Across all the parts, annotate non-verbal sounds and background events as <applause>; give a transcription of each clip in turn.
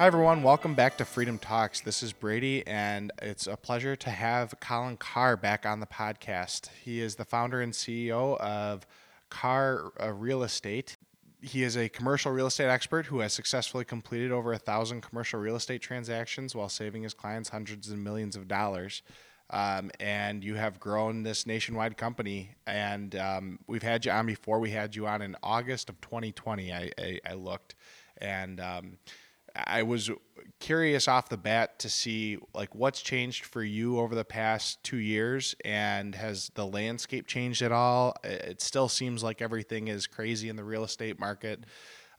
Hi, everyone. Welcome back to Freedom Talks. This is Brady, and it's a pleasure to have Colin Carr back on the podcast. He is the founder and CEO of Carr uh, Real Estate. He is a commercial real estate expert who has successfully completed over a thousand commercial real estate transactions while saving his clients hundreds and millions of dollars. Um, and you have grown this nationwide company. And um, we've had you on before. We had you on in August of 2020. I, I, I looked, and um, I was curious off the bat to see like what's changed for you over the past two years, and has the landscape changed at all? It still seems like everything is crazy in the real estate market.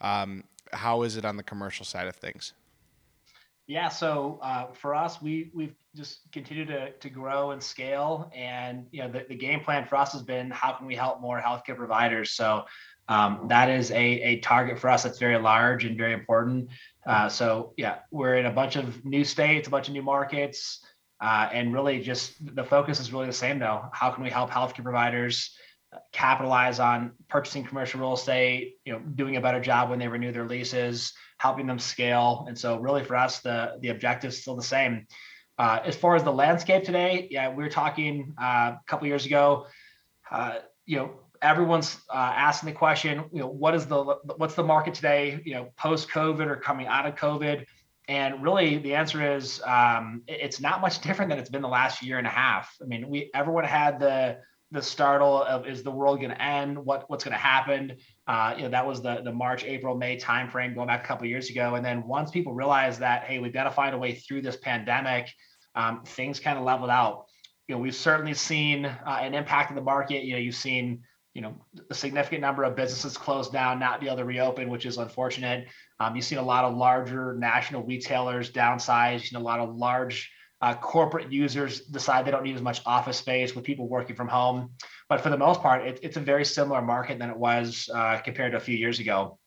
Um, how is it on the commercial side of things? Yeah, so uh, for us, we we've just continued to to grow and scale, and you know the, the game plan for us has been how can we help more healthcare providers. So um, that is a, a target for us that's very large and very important. Uh, so yeah, we're in a bunch of new states, a bunch of new markets, uh, and really just the focus is really the same though. How can we help healthcare providers capitalize on purchasing commercial real estate, you know, doing a better job when they renew their leases, helping them scale. And so really for us, the, the objective is still the same. Uh, as far as the landscape today, yeah, we were talking uh, a couple years ago, uh, you know, everyone's uh, asking the question, you know, what is the what's the market today, you know, post COVID or coming out of COVID? And really, the answer is um, it's not much <laughs> different than it's been the last year and a half. I mean, we everyone had the the startle of is the world going to end? What what's going to happen? Uh, you know, that was the the March, April, May timeframe going back a couple years ago. And then once people realized that, hey, we've got to find a way through this pandemic, um, things kind of leveled out. You know, we've certainly seen uh, an impact in the market. You know, you've seen you know a significant number of businesses closed down not be able to reopen which is unfortunate. Um, you've seen a lot of larger national retailers downsize. You've seen a lot of large uh, corporate users decide they don't need as much office space with people working from home. But for the most part it, it's a very similar market than it was uh, compared to a few years ago.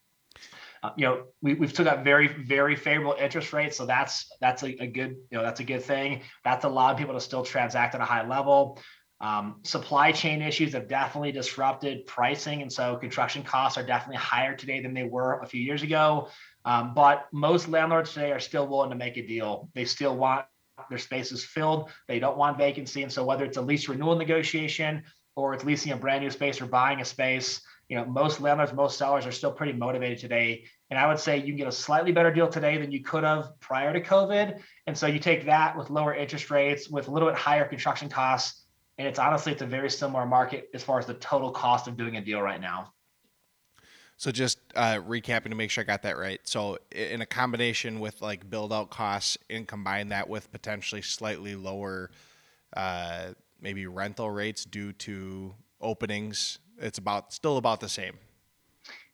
Uh, you know we, we've still got very very favorable interest rates so that's that's a, a good you know that's a good thing. That's allowed people to still transact at a high level um, supply chain issues have definitely disrupted pricing, and so construction costs are definitely higher today than they were a few years ago. Um, but most landlords today are still willing to make a deal. They still want their spaces filled. They don't want vacancy, and so whether it's a lease renewal negotiation or it's leasing a brand new space or buying a space, you know, most landlords, most sellers are still pretty motivated today. And I would say you can get a slightly better deal today than you could have prior to COVID. And so you take that with lower interest rates, with a little bit higher construction costs and it's honestly it's a very similar market as far as the total cost of doing a deal right now. So just uh, recapping to make sure i got that right. So in a combination with like build out costs and combine that with potentially slightly lower uh, maybe rental rates due to openings it's about still about the same.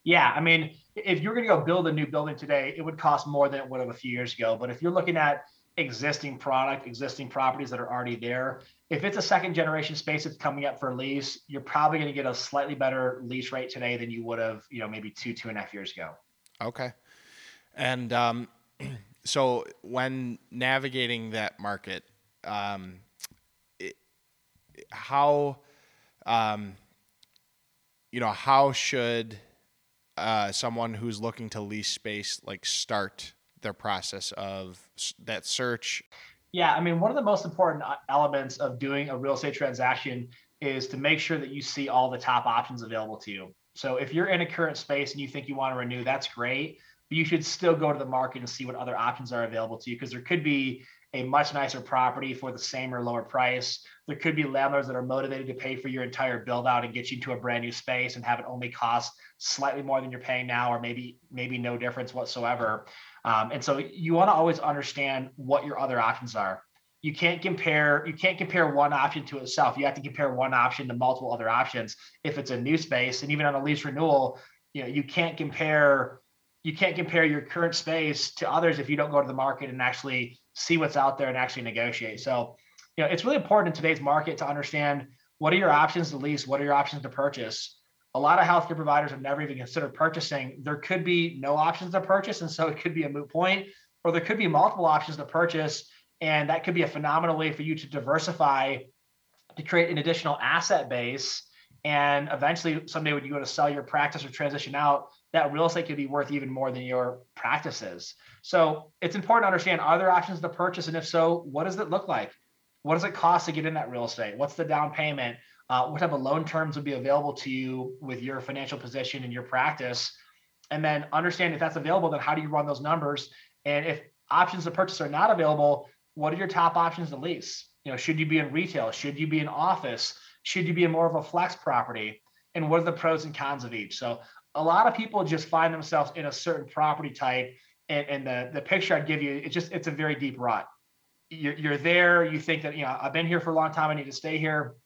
Yeah i mean if you're going to go build a new building today it would cost more than it would have a few years ago. But if you're looking at existing product, existing properties that are already there. If it's a second generation space that's coming up for lease, you're probably going to get a slightly better lease rate today than you would have, you know, maybe two, two and a half years ago. Okay. And um, <clears throat> so when navigating that market, um, it, how, um, you know, how should uh, someone who's looking to lease space like start their process of that search? Yeah, I mean, one of the most important uh, elements of doing a real estate transaction is to make sure that you see all the top options available to you. So if you're in a current space and you think you want to renew, that's great. But you should still go to the market and see what other options are available to you because there could be a much nicer property for the same or lower price. There could be landlords that are motivated to pay for your entire build out and get you to a brand new space and have it only cost slightly more than you're paying now, or maybe maybe no difference whatsoever. Um, and so you want to always understand what your other options are. You can't compare you can't compare one option to itself. You have to compare one option to multiple other options. If it's a new space, and even on a lease renewal, you know you can't compare you can't compare your current space to others if you don't go to the market and actually see what's out there and actually negotiate. So, you know, it's really important in today's market to understand what are your options to lease, what are your options to purchase. A lot of healthcare providers have never even considered purchasing. There could be no options to purchase, and so it could be a moot point, or there could be multiple options to purchase, and that could be a phenomenal way for you to diversify, to create an additional asset base and eventually someday when you go to sell your practice or transition out that real estate could be worth even more than your practices. So it's important to understand are there options to purchase? And if so, what does it look like? What does it cost to get in that real estate? What's the down payment? Uh, what type of loan terms would be available to you with your financial position and your practice? And then understand if that's available, then how do you run those numbers? And if options to purchase are not available, what are your top options to lease? You know, should you be in retail? Should you be in office? Should you be in more of a flex property? And what are the pros and cons of each? So a lot of people just find themselves in a certain property type and, and the, the picture i'd give you it's just it's a very deep rut you're, you're there you think that you know i've been here for a long time i need to stay here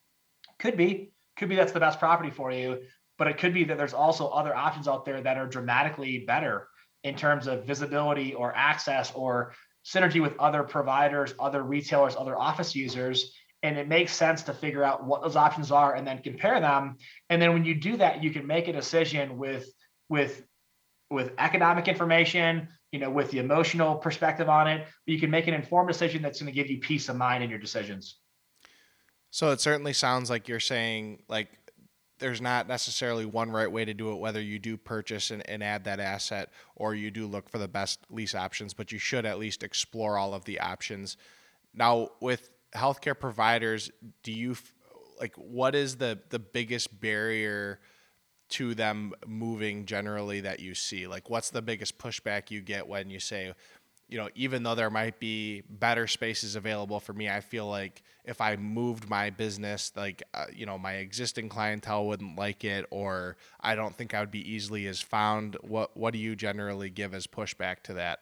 could be could be that's the best property for you but it could be that there's also other options out there that are dramatically better in terms of visibility or access or synergy with other providers other retailers other office users. And it makes sense to figure out what those options are and then compare them. And then when you do that you can make a decision with with with economic information you know with the emotional perspective on it. But you can make an informed decision that's going to give you peace of mind in your decisions so it certainly sounds like you're saying like there's not necessarily one right way to do it whether you do purchase and, and add that asset or you do look for the best lease options but you should at least explore all of the options now with healthcare providers, do you like what is the the biggest barrier to them moving generally that you see? Like what's the biggest pushback you get when you say, you know, even though there might be better spaces available for me, I feel like if I moved my business, like, uh, you know, my existing clientele wouldn't like it, or I don't think I would be easily as found. What What do you generally give as pushback to that?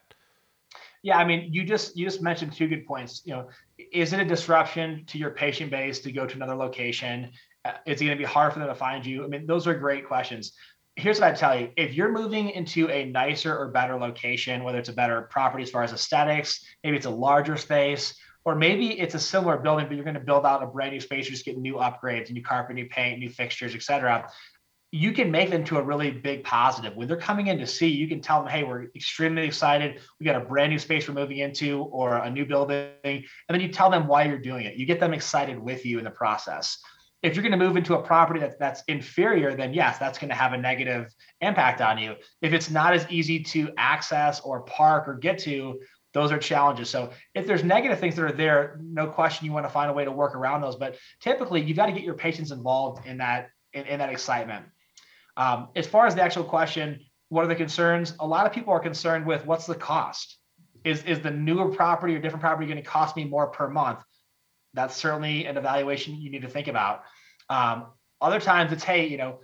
Yeah, I mean, you just you just mentioned two good points. You know, is it a disruption to your patient base to go to another location? Uh, is it going to be hard for them to find you? I mean, those are great questions. Here's what I tell you: if you're moving into a nicer or better location, whether it's a better property as far as aesthetics, maybe it's a larger space, or maybe it's a similar building, but you're going to build out a brand new space, you're just getting new upgrades, new carpet, new paint, new fixtures, etc. you can make them to a really big positive. When they're coming in to see, you can tell them, hey, we're extremely excited. We got a brand new space we're moving into or a new building. And then you tell them why you're doing it. You get them excited with you in the process. If you're going to move into a property that's that's inferior, then yes, that's going to have a negative impact on you. If it's not as easy to access or park or get to, those are challenges. So if there's negative things that are there, no question you want to find a way to work around those. But typically you've got to get your patients involved in that in, in that excitement. Um, as far as the actual question, what are the concerns? A lot of people are concerned with what's the cost. Is is the newer property or different property going to cost me more per month? That's certainly an evaluation you need to think about. Um, other times it's hey, you know,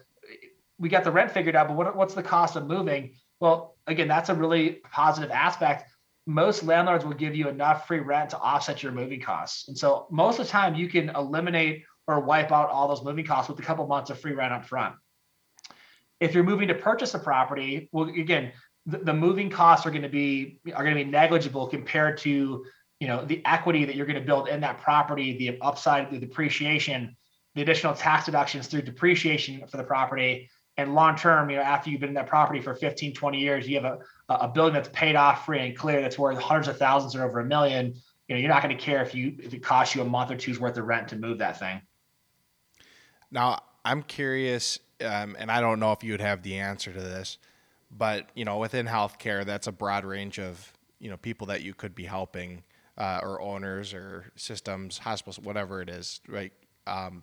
we got the rent figured out, but what, what's the cost of moving? Well, again, that's a really positive aspect. Most landlords will give you enough free rent to offset your moving costs, and so most of the time you can eliminate or wipe out all those moving costs with a couple months of free rent up front. If you're moving to purchase a property, well, again, the, the moving costs are going to be are going to be negligible compared to you know the equity that you're going to build in that property, the upside, the depreciation, the additional tax deductions through depreciation for the property, and long term, you know, after you've been in that property for 15, 20 years, you have a, a building that's paid off free and clear that's worth hundreds of thousands or over a million. You know, you're not going to care if you if it costs you a month or two's worth of rent to move that thing. Now, I'm curious um, and I don't know if you would have the answer to this, but you know, within healthcare, that's a broad range of you know people that you could be helping, uh, or owners, or systems, hospitals, whatever it is, right? Um,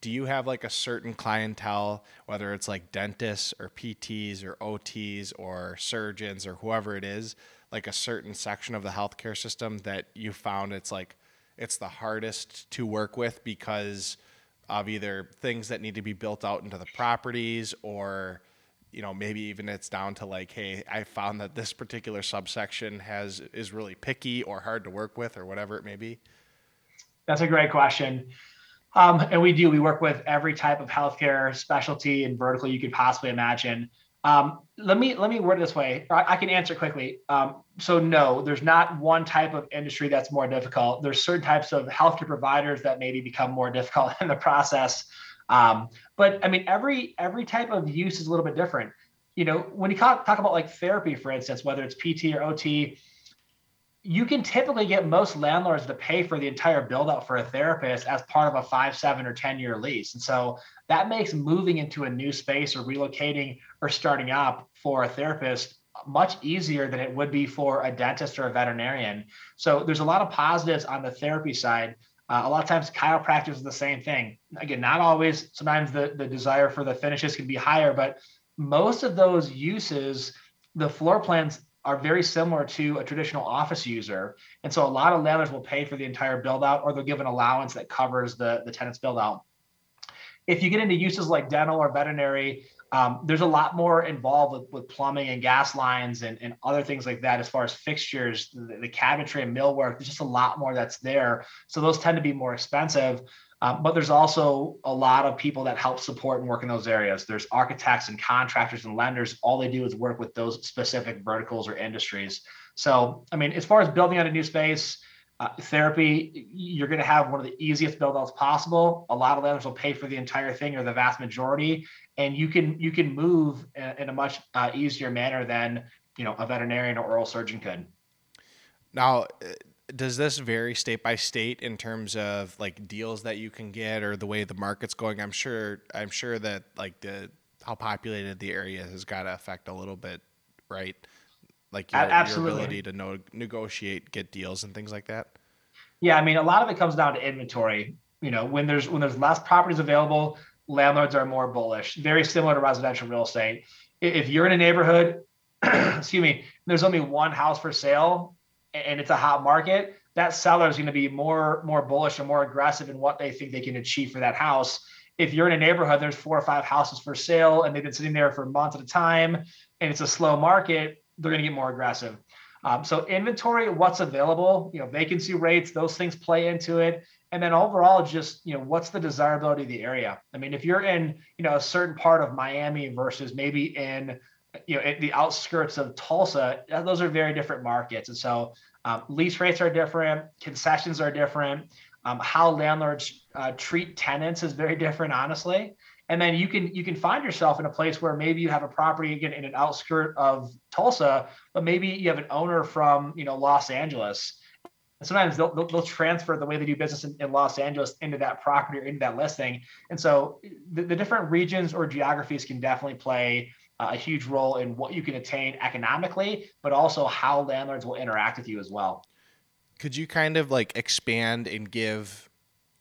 do you have like a certain clientele, whether it's like dentists or PTs or OTs or surgeons or whoever it is, like a certain section of the healthcare system that you found it's like it's the hardest to work with because of either things that need to be built out into the properties or you know maybe even it's down to like hey i found that this particular subsection has is really picky or hard to work with or whatever it may be that's a great question um, and we do we work with every type of healthcare specialty and vertical you could possibly imagine um, let me let me word it this way. I, I can answer quickly. Um, so no, there's not one type of industry that's more difficult. There's certain types of healthcare providers that maybe become more <laughs> difficult in the process. Um, but I mean, every every type of use is a little bit different. You know, when you talk, talk about like therapy, for instance, whether it's PT or OT, you can typically get most landlords to pay for the entire build out for a therapist as part of a five, seven, or 10 year lease. And so that makes moving into a new space or relocating or starting up for a therapist much easier than it would be for a dentist or a veterinarian. So there's a lot of positives on the therapy side. Uh, a lot of times chiropractors is the same thing. Again, not always. Sometimes the, the desire for the finishes can be higher, but most of those uses, the floor plans are very similar to a traditional office user. And so a lot of landlords will pay for the entire build out or they'll give an allowance that covers the, the tenant's build out. If you get into uses like dental or veterinary, um, there's a lot more involved with, with plumbing and gas lines and, and other things like that as far as fixtures, the, the cabinetry and millwork. There's just a lot more that's there. So those tend to be more expensive. Um, but there's also a lot of people that help support and work in those areas. There's architects and contractors and lenders. All they do is work with those specific verticals or industries. So, I mean, as far as building out a new space, uh, therapy, you're going to have one of the easiest build outs possible. A lot of lenders will pay for the entire thing or the vast majority, and you can you can move in, in a much uh, easier manner than you know a veterinarian or oral surgeon could. Now, does this vary state by state in terms of like deals that you can get or the way the market's going? I'm sure I'm sure that like the how populated the area has got to affect a little bit, right? Like your, your ability to no, negotiate, get deals, and things like that. Yeah, I mean, a lot of it comes down to inventory. You know, when there's when there's less properties available, landlords are more bullish. Very similar to residential real estate. If you're in a neighborhood, <clears throat> excuse me, there's only one house for sale, and it's a hot market, that seller is going to be more more bullish and more aggressive in what they think they can achieve for that house. If you're in a neighborhood, there's four or five houses for sale, and they've been sitting there for months at a time, and it's a slow market, they're going to get more aggressive. Um, so inventory, what's available, you know, vacancy rates, those things play into it. And then overall, just you know, what's the desirability of the area? I mean, if you're in, you know, a certain part of Miami versus maybe in you know the outskirts of Tulsa, those are very different markets, and so um, lease rates are different, concessions are different, um, how landlords uh, treat tenants is very different, honestly. And then you can you can find yourself in a place where maybe you have a property again in an outskirt of Tulsa, but maybe you have an owner from you know Los Angeles. And sometimes they'll, they'll, they'll transfer the way they do business in, in, Los Angeles into that property or into that listing. And so the, the different regions or geographies can definitely play uh, a huge role in what you can attain economically, but also how landlords will interact with you as well. Could you kind of like expand and give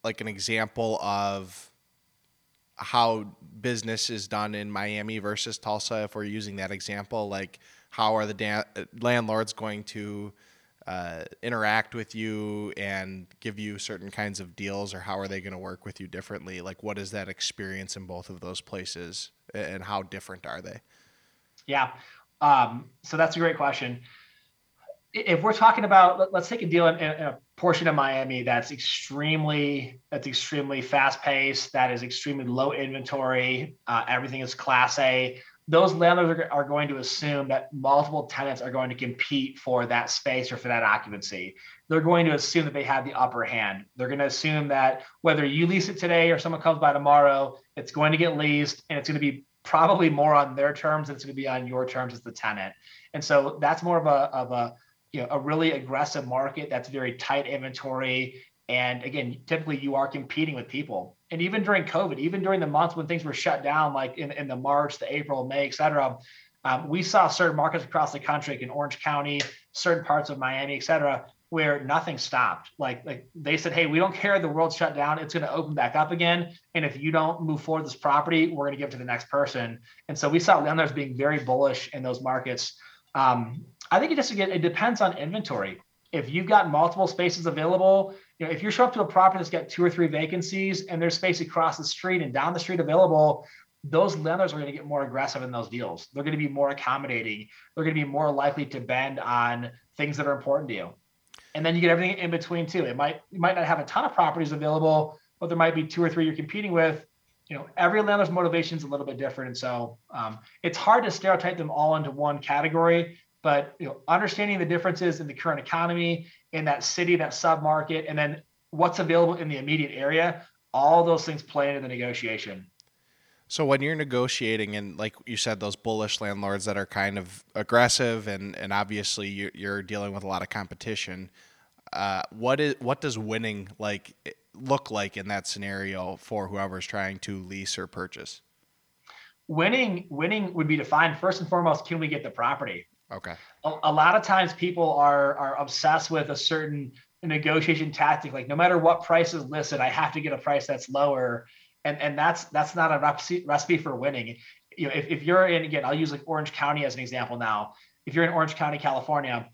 like an example of how business is done in Miami versus Tulsa if we're using that example like how are the da- landlords going to uh, interact with you and give you certain kinds of deals or how are they going to work with you differently? Like what is that experience in both of those places and how different are they? Yeah. Um, so that's a great question if we're talking about let's take a deal in, in, a portion of miami that's extremely that's extremely fast paced that is extremely low inventory uh, everything is class a those landlords are, are going to assume that multiple tenants are going to compete for that space or for that occupancy. They're going to assume that they have the upper hand. They're going to assume that whether you lease it today or someone comes by tomorrow, it's going to get leased and it's going to be probably more on their terms than it's going to be on your terms as the tenant. And so that's more of a of a you know a really aggressive market that's very tight inventory and again, typically you are competing with people. And even during COVID, even during the months when things were shut down, like in, in the March, the April, May, et cetera, um, we saw certain markets across the country, like in Orange County, certain parts of Miami, et cetera, where nothing stopped. Like, like they said, hey, we don't care the world's shut down. It's going to open back up again. And if you don't move forward this property, we're going to give it to the next person. And so we saw landlords being very bullish in those markets. Um, I think it just again, it depends on inventory. If you've got multiple spaces available you know, if you show up to a property that's got two or three vacancies and there's space across the street and down the street available, those lenders are going to get more aggressive in those deals. They're going to be more accommodating. They're going to be more likely to bend on things that are important to you. And then you get everything in between too. It might you might not have a ton of properties available, but there might be two or three you're competing with. You know, every lender's motivation is a little bit different, and so um, it's hard to stereotype them all into one category. But you know, understanding the differences in the current economy in that city, that sub market, and then what's available in the immediate area, all those things play into the negotiation. So when you're negotiating, and like you said, those bullish landlords that are kind of aggressive, and and obviously you're, you're dealing with a lot of competition. Uh, what is what does winning like look like in that scenario for whoever's trying to lease or purchase? Winning winning would be defined first and foremost. Can we get the property? Okay. A, a lot of times people are are obsessed with a certain negotiation tactic. Like no matter what price is listed, I have to get a price that's lower and and that's that's not a recipe recipe for winning. You know, if, if you're in again, I'll use like Orange County as an example now. If you're in Orange County, California,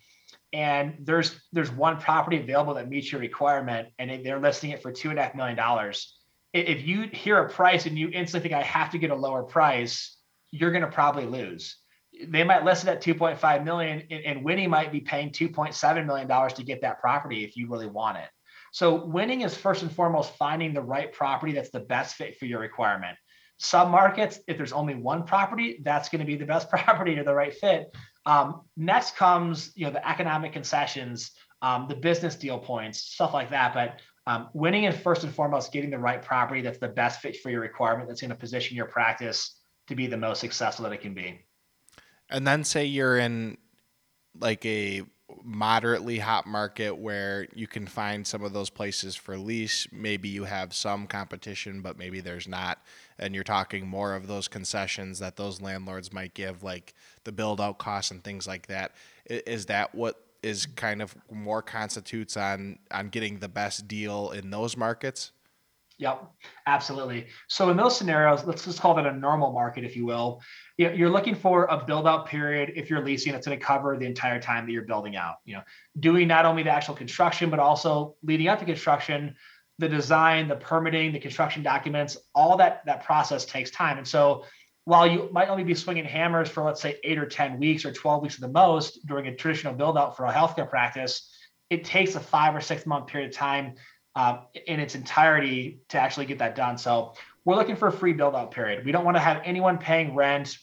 and there's there's one property available that meets your requirement, and they're listing it for two and a half million dollars. If you hear a price and you instantly think I have to get a lower price, you're going to probably lose. They might list it at 2.5 million, and winning might be paying 2.7 million dollars to get that property if you really want it. So winning is first and foremost finding the right property that's the best fit for your requirement. Some markets, if there's only one property, that's going to be the best <laughs> property or the right fit. Um, next comes, you know, the economic concessions, um, the business deal points, stuff like that. But um, winning is first and foremost getting the right property that's the best fit for your requirement, that's going to position your practice to be the most successful that it can be. And then say you're in like a moderately hot market where you can find some of those places for lease. Maybe you have some competition, but maybe there's not. And you're talking more of those concessions that those landlords might give, like the build out costs and things like that. Is that what is kind of more constitutes on on getting the best deal in those markets? Yep, absolutely. So in those scenarios, let's just call that a normal market, if you will. You're looking for a build out period. If you're leasing, it's going to cover the entire time that you're building out. You know, doing not only the actual construction, but also leading up to construction, the design, the permitting, the construction documents, all that that process takes time. And so while you might only be swinging hammers for let's say eight or 10 weeks or 12 weeks at the most during a traditional build out for a healthcare practice, it takes a five or six month period of time uh, in its entirety to actually get that done. So we're looking for a free build out period. We don't want to have anyone paying rent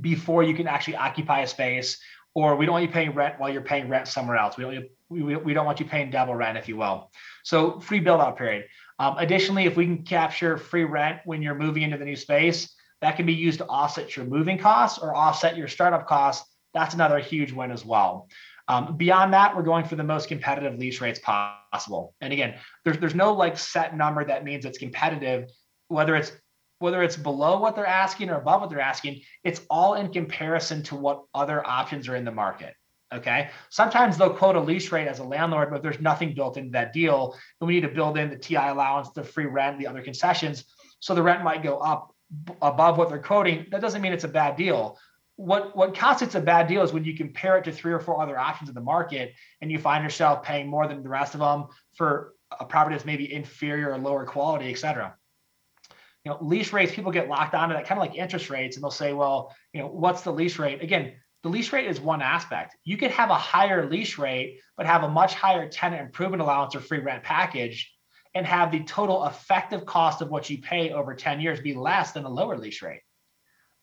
before you can actually occupy a space, or we don't want you paying rent while you're paying rent somewhere else. We don't, we, we don't want you paying double rent, if you will. So free build out period. Um, additionally, if we can capture free rent when you're moving into the new space, that can be used to offset your moving costs or offset your startup costs. That's another huge win as well. Um, beyond that, we're going for the most competitive lease rates possible. And again, there's there's no like set number that means it's competitive, whether it's whether it's below what they're asking or above what they're asking, it's all in comparison to what other options are in the market. Okay. Sometimes they'll quote a lease rate as a landlord, but there's nothing built into that deal. And we need to build in the TI allowance, the free rent, the other concessions. So the rent might go up above what they're quoting. That doesn't mean it's a bad deal what what constitutes a bad deal is when you compare it to three or four other options in the market and you find yourself paying more than the rest of them for a property that's maybe inferior or lower quality, et cetera. You know, lease rates, people get locked onto that kind of like interest rates, and they'll say, well, you know, what's the lease rate? Again, the lease rate is one aspect. You could have a higher lease rate, but have a much higher tenant improvement allowance or free rent package and have the total effective cost of what you pay over 10 years be less than a lower lease rate.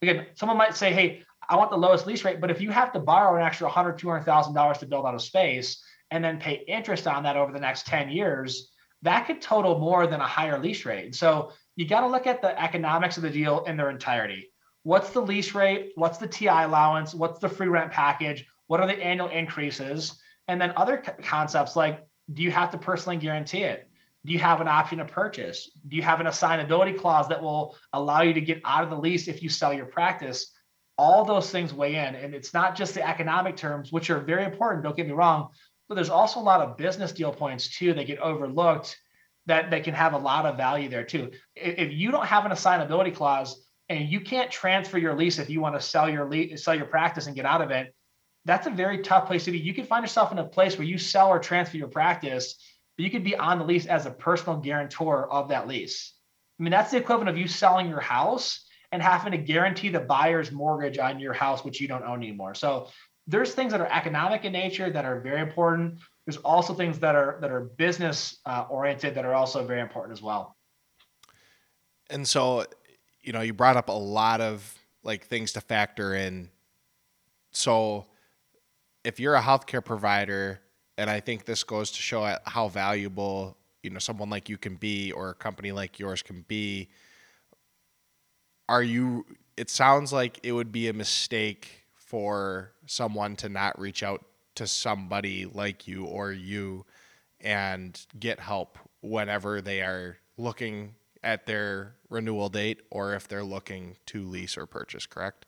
Again, someone might say, hey, I want the lowest lease rate. But if you have to borrow an extra $100,000, $200,000 to build out a space and then pay interest on that over the next 10 years, that could total more than a higher lease rate. So you got to look at the economics of the deal in their entirety. What's the lease rate? What's the TI allowance? What's the free rent package? What are the annual increases? And then other concepts like do you have to personally guarantee it? Do you have an option to purchase? Do you have an assignability clause that will allow you to get out of the lease if you sell your practice? All those things weigh in. And it's not just the economic terms which are very important don't get me wrong but there's also a lot of business deal points too that get overlooked that that can have a lot of value there too. If you don't have an assignability clause and you can't transfer your lease if you want to sell your lease sell your practice and get out of it that's a very tough place to be. You can find yourself in a place where you sell or transfer your practice but you could be on the lease as a personal guarantor of that lease. I mean that's the equivalent of you selling your house and having to guarantee the buyer's mortgage on your house, which you don't own anymore. So there's things that are economic in nature that are very important. There's also things that are that are business uh, oriented that are also very important as well. And so, you know, you brought up a lot of like things to factor in. So, if you're a healthcare provider, and I think this goes to show how valuable you know someone like you can be or a company like yours can be are you? It sounds like it would be a mistake for someone to not reach out to somebody like you or you and get help whenever they are looking at their renewal date or if they're looking to lease or purchase, correct?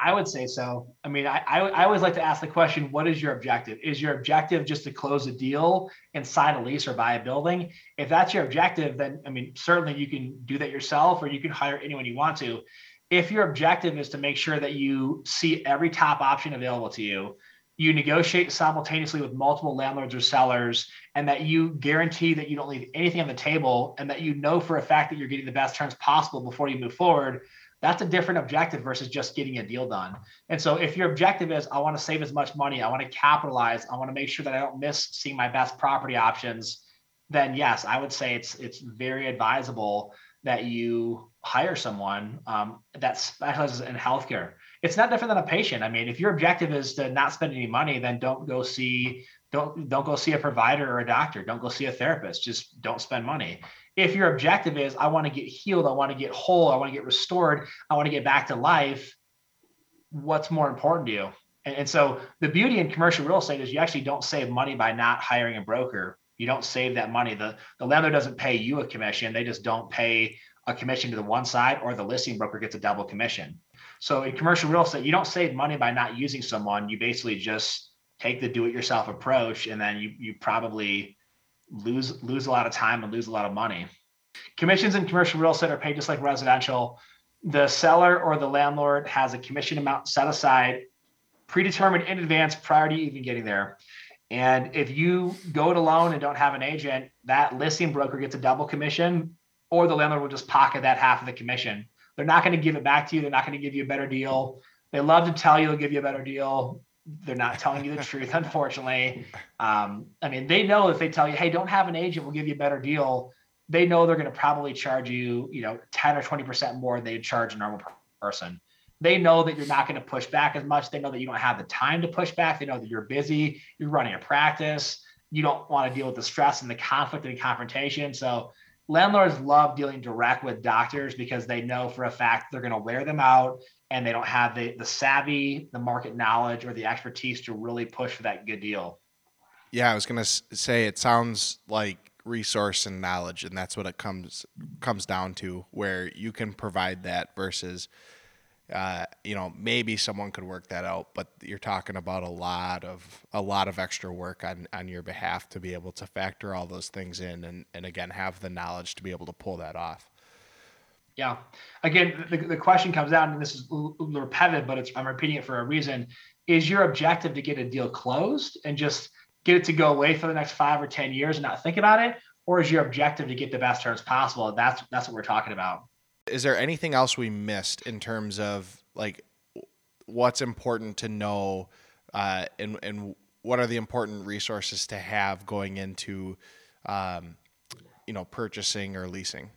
I would say so. I mean, I, I, I, always like to ask the question what is your objective? Is your objective just to close a deal and sign a lease or buy a building? If that's your objective, then I mean, certainly you can do that yourself or you can hire anyone you want to. If your objective is to make sure that you see every top option available to you, you negotiate simultaneously with multiple landlords or sellers and that you guarantee that you don't leave anything on the table and that you know for a fact that you're getting the best terms possible before you move forward that's a different objective versus just getting a deal done and so if your objective is i want to save as much money i want to capitalize i want to make sure that i don't miss seeing my best property options then yes i would say it's it's very advisable that you hire someone um, that specializes in healthcare it's not different than a patient. I mean, if your objective is to not spend any money, then don't go see don't don't go see a provider or a doctor. Don't go see a therapist. Just don't spend money. If your objective is I want to get healed, I want to get whole, I want to get restored, I want to get back to life, what's more important to you? And, and so the beauty in commercial real estate is you actually don't save money by not hiring a broker. You don't save that money. The the landlord doesn't pay you a commission. They just don't pay a commission to the one side or the listing broker gets a double commission. So in commercial real estate, you don't save money by not using someone. You basically just take the do-it-yourself approach, and then you you probably lose lose a lot of time and lose a lot of money. Commissions in commercial real estate are paid just like residential. The seller or the landlord has a commission amount set aside, predetermined in advance prior to even getting there. And if you go it alone and don't have an agent, that listing broker gets a double commission, or the landlord will just pocket that half of the commission. They're not going to give it back to you. They're not going to give you a better deal. They love to tell you they'll give you a better deal. They're not telling you the truth, <laughs> unfortunately. Um, I mean, they know if they tell you, hey, don't have an agent, we'll give you a better deal. They know they're going to probably charge you, you know, 10 or 20% more than they charge a normal person. They know that you're not going to push back as much. They know that you don't have the time to push back. They know that you're busy, you're running a practice, you don't want to deal with the stress and the conflict and the confrontation. So landlords love dealing direct with doctors because they know for a fact they're going to wear them out and they don't have the, the savvy, the market knowledge, or the expertise to really push for that good deal. Yeah, I was to say it sounds like resource and knowledge, and that's what it comes comes down to, where you can provide that versus uh, you know, maybe someone could work that out, but you're talking about a lot of a lot of extra work on on your behalf to be able to factor all those things in, and and again have the knowledge to be able to pull that off. Yeah. Again, the, the question comes out, and this is repetitive, but I'm repeating it for a reason. Is your objective to get a deal closed and just get it to go away for the next five or ten years and not think about it, or is your objective to get the best terms possible? That's that's what we're talking about. Is there anything else we missed in terms of like what's important to know uh, and and what are the important resources to have going into um, you know purchasing or leasing?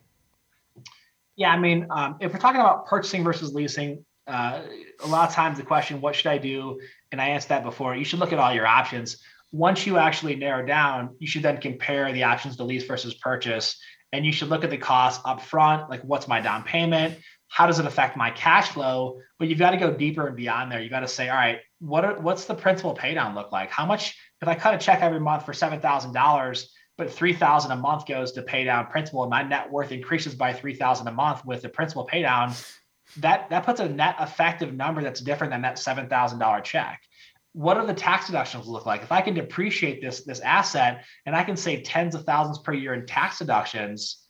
Yeah, I mean, um, if we're talking about purchasing versus leasing, uh, a lot of times the question, "What should I do?" and I answered that before. You should look at all your options. Once you actually narrow down, you should then compare the options to lease versus purchase and you should look at the cost up front like what's my down payment how does it affect my cash flow but you've got to go deeper and beyond there You've got to say all right what are, what's the principal pay down look like how much if i cut a check every month for $7000 but 3000 a month goes to pay down principal and my net worth increases by 3000 a month with the principal pay down that that puts a net effective number that's different than that $7000 check what do the tax deductions look like? If I can depreciate this this asset and I can save tens of thousands per year in tax deductions,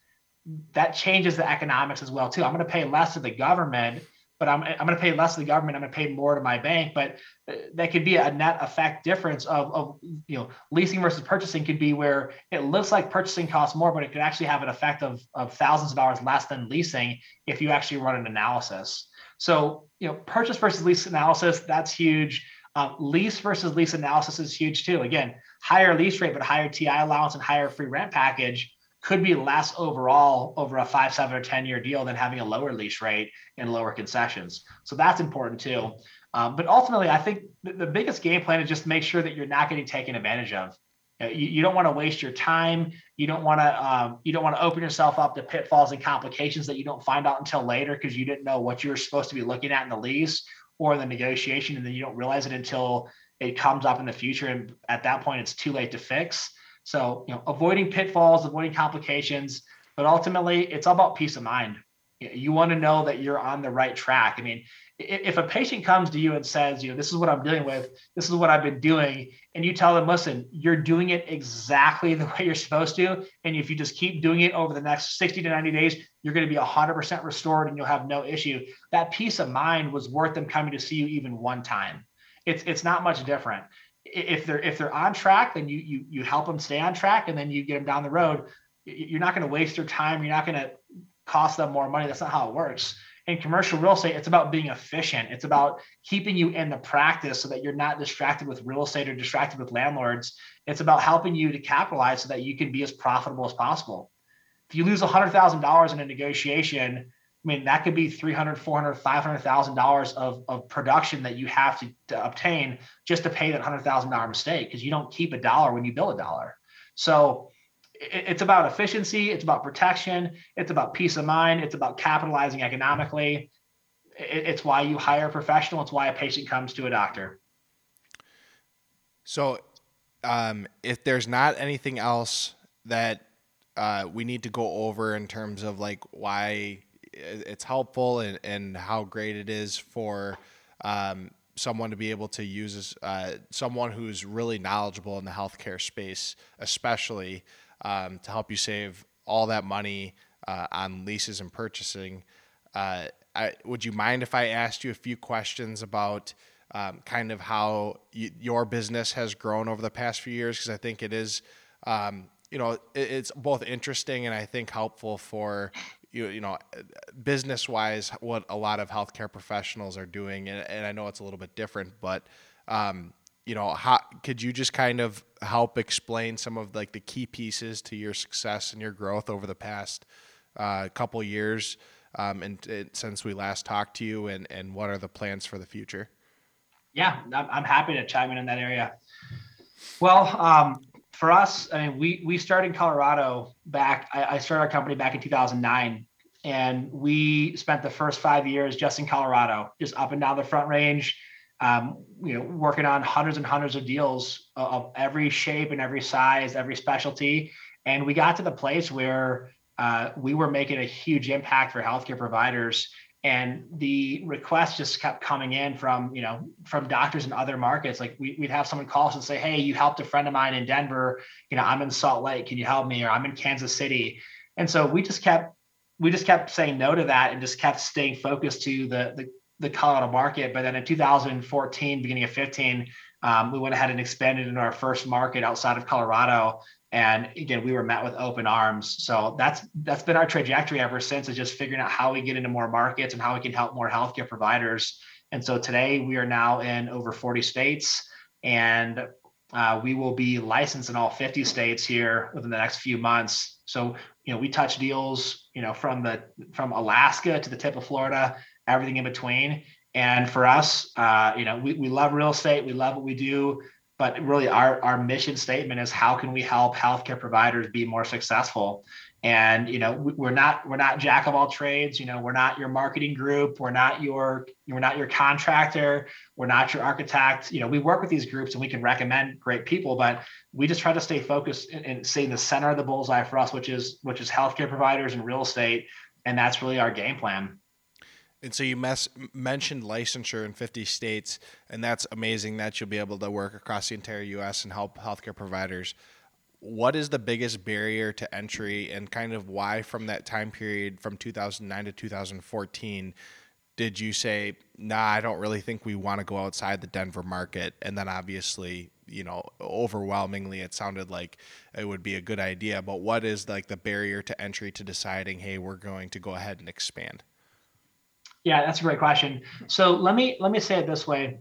that changes the economics as well too. I'm going to pay less to the government, but I'm I'm going to pay less to the government. I'm going to pay more to my bank, but uh, that could be a net effect difference of of you know leasing versus purchasing could be where it looks like purchasing costs more, but it could actually have an effect of of thousands of dollars less than leasing if you actually run an analysis. So you know purchase versus lease analysis that's huge uh, lease versus lease analysis is huge too. Again, higher lease rate, but higher TI allowance and higher free rent package could be less overall over a five, seven, or 10 year deal than having a lower lease rate and lower concessions. So that's important too. Um, but ultimately, I think the, the biggest game plan is just make sure that you're not getting taken advantage of. You, you don't want to waste your time. You don't want to um, you don't want to open yourself up to pitfalls and complications that you don't find out until later because you didn't know what you were supposed to be looking at in the lease or in the negotiation, and then you don't realize it until it comes up in the future, and at that point, it's too late to fix. So, you know, avoiding pitfalls, avoiding complications, but ultimately, it's all about peace of mind. You want to know that you're on the right track. I mean, if a patient comes to you and says, you know, this is what I'm dealing with, this is what I've been doing, and you tell them, listen, you're doing it exactly <laughs> the way you're supposed to, and if you just keep doing it over the next 60 to 90 days, you're going to be 100% restored and you'll have no issue. That peace of mind was worth them coming to see you even one time. It's it's not much different if they're if they're on track, then you you you help them stay on track, and then you get them down the road. You're not going to waste their time. You're not going to cost them more money. That's not how it works. In commercial real estate, it's about being efficient. It's about keeping you in the practice so that you're not distracted with real estate or distracted with landlords. It's about helping you to capitalize so that you can be as profitable as possible. If you lose $100,000 in a negotiation, I mean, that could be 300, 400, 500,000 dollars of, of production that you have to, to obtain just to pay that hundred thousand dollar mistake because you don't keep a dollar when you bill a dollar. So it, it's about efficiency, it's about protection, it's about peace of mind, it's about capitalizing economically. It, it's why you hire a professional. It's why a patient comes to a doctor. So, um, if there's not anything else that uh, we need to go over in terms of like why it's helpful and, and how great it is for um, someone to be able to use uh, someone who's really knowledgeable in the healthcare space, especially um, to help you save all that money uh, on leases and purchasing. Uh, I, would you mind if I asked you a few questions about um, kind of how y- your business has grown over the past few years? Because I think it is, um, you know, it, it's both interesting and I think helpful for you, you know, business wise, what a lot of healthcare professionals are doing. And, and I know it's a little bit different, but, um, you know, how could you just kind of help explain some of like the key pieces to your success and your growth over the past uh, couple years, um, and, and, since we last talked to you, and and what are the plans for the future? Yeah, I'm happy to chime in in that area. Well, um, for us, I mean, we we started in Colorado back. I, I started our company back in 2009, and we spent the first five years just in Colorado, just up and down the Front Range. Um, you know, working on hundreds and hundreds of deals of every shape and every size, every specialty, and we got to the place where uh, we were making a huge impact for healthcare providers and the requests just kept coming in from you know from doctors in other markets. Like we, would have someone call us and say hey you helped a friend of mine in denver. You know i'm in salt lake. Can you help me? Or i'm in kansas city. And so we just kept we just kept saying no to that and just kept staying focused to the the, the colorado market. But then in 2014 beginning of 15 um, we went ahead and expanded into our first market outside of colorado and again we were met with open arms. So that's that's been our trajectory ever since is just figuring out how we get into more markets and how we can help more healthcare providers. And so today we are now in over 40 states and uh, we will be licensed in all 50 states here within the next few months. So you know we touch deals you know from the from alaska to the tip of florida everything in between. And for us uh, you know we, we love real estate. We love what we do but really our, our mission statement is how can we help healthcare providers be more successful? And you know we're not we're not jack of all trades you know we're not your marketing group we're not your we're not your contractor we're not your architect. You know we work with these groups and we can recommend great people but we just try to stay focused and stay in the center of the bullseye for us which is which is healthcare providers and real estate. And that's really our game plan and so you mes- mentioned licensure in 50 states, and that's amazing that you'll be able to work across the entire U.S. and help healthcare providers. What is the biggest barrier to entry, and kind of why, from that time period from 2009 to 2014, did you say, "Nah, I don't really think we want to go outside the Denver market"? And then obviously, you know, overwhelmingly, it sounded like it would be a good idea. But what is like the barrier to entry to deciding, "Hey, we're going to go ahead and expand"? Yeah, that's a great question. So let me let me say it this way.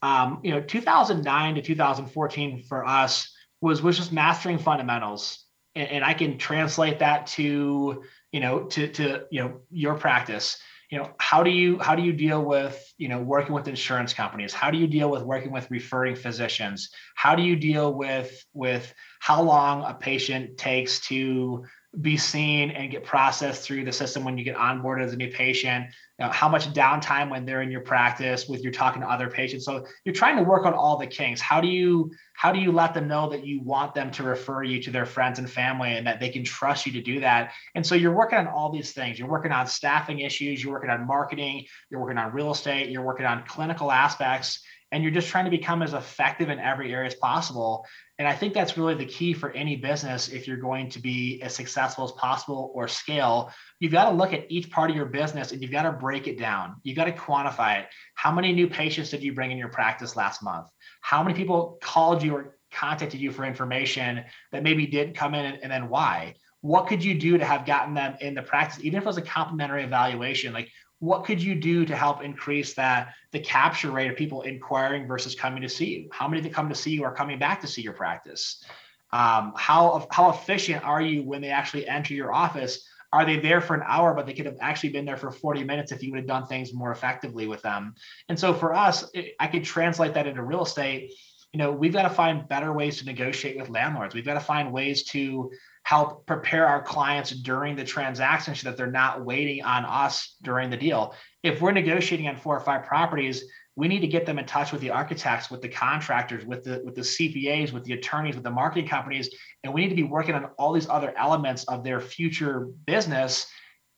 Um, you know, 2009 to 2014 for us was was just mastering fundamentals, and, and I can translate that to you know to to you know your practice. you know how do you how do you deal with you know working with insurance companies how do you deal with working with referring physicians how do you deal with with how long a patient takes to be seen and get processed through the system when you get onboarded as a new patient? You know, how much downtime when they're in your practice with you're talking to other patients? So you're trying to work on all the kinks. How do you how do you let them know that you want them to refer you to their friends and family and that they can trust you to do that? And so you're working on all these things. You're working on staffing issues. You're working on marketing. You're working on real estate. You're working on clinical aspects and you're just trying to become as effective in every area as possible. And I think that's really the key for any business if you're going to be as successful as possible or scale. You've got to look at each part of your business and you've got to break it down. You've got to quantify it. How many new patients did you bring in your practice last month? How many people called you or contacted you for information that maybe didn't come in and then why? What could you do to have gotten them in the practice, even if it was a complimentary evaluation? Like, what could you do to help increase that the capture rate of people inquiring versus coming to see you? How many that come to see you are coming back to see your practice? Um, how how efficient are you when they actually enter your office? Are they there for an hour but they could have actually been there for 40 minutes if you would have done things more effectively with them? And so for us it, i could translate that into real estate. You know we've got to find better ways to negotiate with landlords. We've got to find ways to help prepare our clients during the transaction so that they're not waiting on us during the deal. If we're negotiating on four or five properties, we need to get them in touch with the architects, with the contractors, with the with the CPAs, with the attorneys, with the marketing companies, and we need to be working on all these other elements of their future business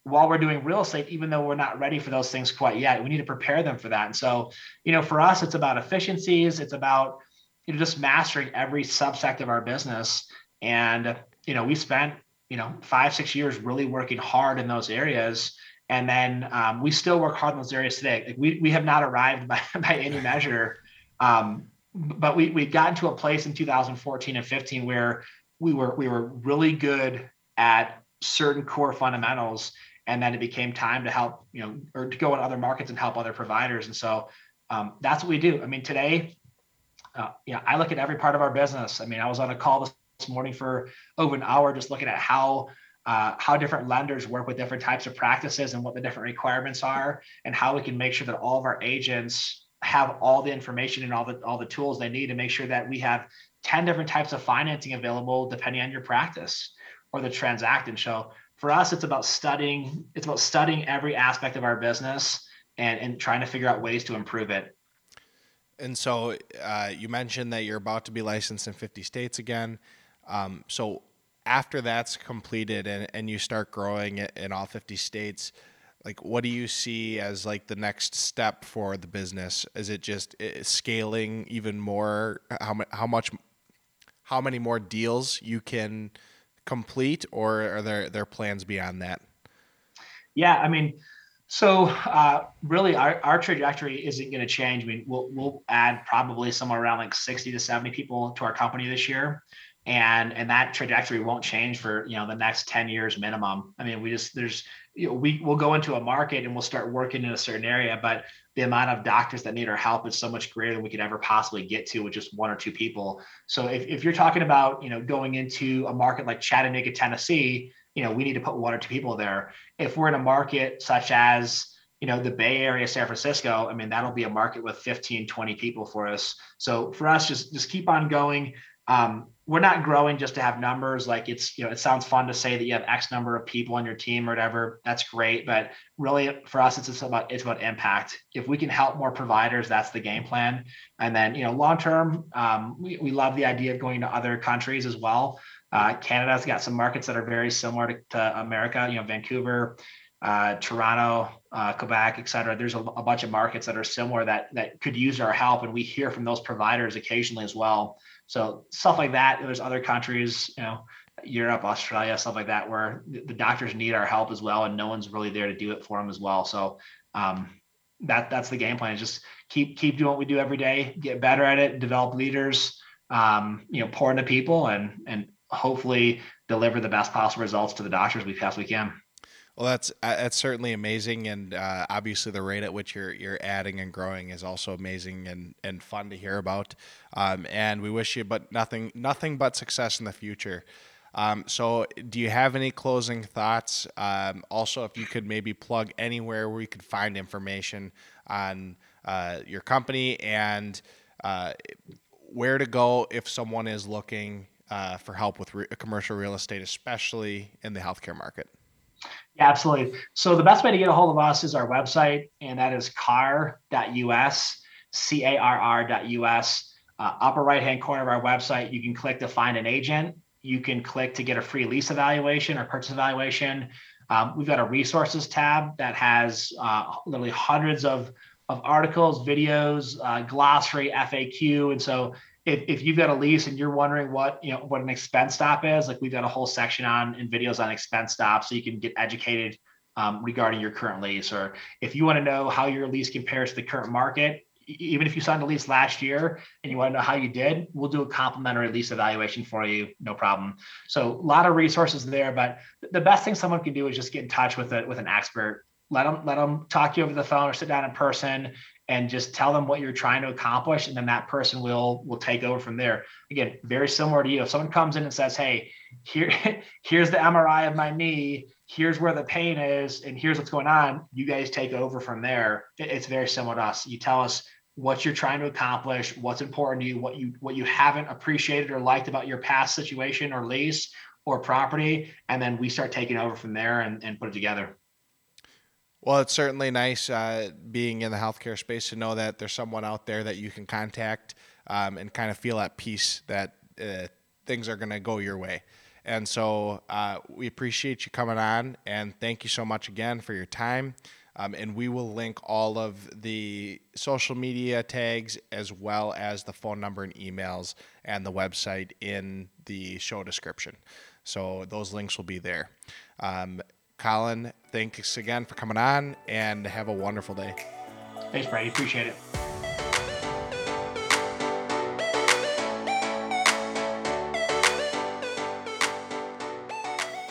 while we're doing real estate, even though we're not ready for those things quite yet. We need to prepare them for that. And so, you know, for us, it's about efficiencies. It's about you know just mastering every subsect of our business and you know, we spent, you know, five, six years really working hard in those areas. And then um, we still work hard in those areas today. Like we, we have not arrived by, <laughs> by any measure. Um, but we, we got into a place in 2014 and 15 where we were, we were really good at certain core fundamentals. And then it became time to help, you know, or to go in other markets and help other providers. And so um, that's what we do. I mean, today, uh, you know, I look at every part of our business. I mean, I was on a call this morning for over an hour just looking at how uh, how different lenders work with different types of practices and what the different requirements are and how we can make sure that all of our agents have all the information and all the all the tools they need to make sure that we have 10 different types of financing available depending on your practice or the transact and so for us it's about studying it's about studying every aspect of our business and and trying to figure out ways to improve it. And so uh, you mentioned that you're about to be licensed in 50 states again um, so after that's completed and, and you start growing it in all 50 states, like what do you see as like the next step for the business? Is it just scaling even more? How, how much, how many more deals you can complete or are there, there plans beyond that? Yeah, I mean, so uh, really, our, our trajectory isn't going to change. I mean, we'll we'll add probably somewhere around like sixty to seventy people to our company this year and and that trajectory won't change for you know the next 10 years minimum. I mean we just there's you know, we will go into a market and we'll start working in a certain area but the amount of doctors that need our help is so much greater than we could ever possibly get to with just one or two people. So if, if you're talking about you know going into a market like chattanooga tennessee you know we need to put one or two people there. If we're in a market such as you know the bay area san francisco i mean that'll be a market with 15 20 people for us. So for us just just keep on going um, we're not growing just to have numbers. Like it's you know it sounds fun to say that you have x number of people on your team or whatever. That's great. But really for us it's just about it's about impact. If we can help more providers that's the game plan. And then you know long term um, we, we love the idea of going to other countries as well. Uh, canada's got some markets that are very similar to, to america you know vancouver uh, Toronto, uh, Quebec, et cetera. There's a, a, bunch of markets that are similar that that could use our help, and we hear from those providers occasionally as well. So stuff like that. There's other countries, you know, Europe, Australia, stuff like that, where the doctors need our help as well, and no one's really there to do it for them as well. So um, that that's the game plan. Is just keep keep doing what we do every day, get better at it, develop leaders, um, you know, pour into people, and and hopefully deliver the best possible results to the doctors we possibly can. Well, that's uh, that's certainly amazing, and uh, obviously the rate at which you're you're adding and growing is also amazing and, and fun to hear about. Um, and we wish you but nothing nothing but success in the future. Um, so, do you have any closing thoughts? Um, also, if you could maybe plug anywhere where you could find information on uh, your company and uh, where to go if someone is looking uh, for help with re- commercial real estate, especially in the healthcare market. Yeah, absolutely. So the best way to get a hold of us is our website, and that is carr.us, C-A-R-R.us. Uh, upper right-hand corner of our website, you can click to find an agent. You can click to get a free lease evaluation or purchase evaluation. Um, we've got a resources tab that has uh, literally hundreds of of articles, videos, uh, glossary, FAQ, and so if, if you've got a lease and you're wondering what you know what an expense stop is, like we've got a whole section on and videos on expense stops, so you can get educated um, regarding your current lease. Or if you want to know how your lease compares to the current market, even if you signed a lease last year and you want to know how you did, we'll do a complimentary lease evaluation for you, no problem. So a lot of resources there, but the best thing someone can do is just get in touch with it with an expert. Let them let them talk you over the phone or sit down in person and just tell them what you're trying to accomplish and then that person will will take over from there. Again very similar to you. If someone comes in and says hey here <laughs> here's the mri of my knee here's where the pain is and here's what's going on you guys take over from there. It's very similar to us. You tell us what you're trying to accomplish what's important to you what you what you haven't appreciated or liked about your past situation or lease or property and then we start taking over from there and, and put it together well, it's certainly nice uh, being in the healthcare space to know that there's someone out there that you can contact um, and kind of feel at peace that uh, things are going to go your way. And so uh, we appreciate you coming on and thank you so much again for your time. Um, and we will link all of the social media tags as well as the phone number and emails and the website in the show description. So those links will be there. Um, Colin, thanks again for coming on and have a wonderful day. Thanks, Brady. Appreciate it.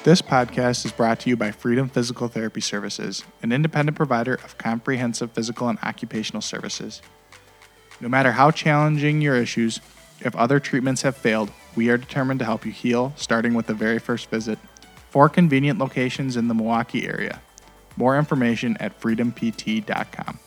This podcast is brought to you by Freedom Physical Therapy Services, an independent provider of comprehensive physical and occupational services. No matter how challenging your issues, if other treatments have failed, we are determined to help you heal, starting with the very first visit four convenient locations in the Milwaukee area. More information at freedompt.com.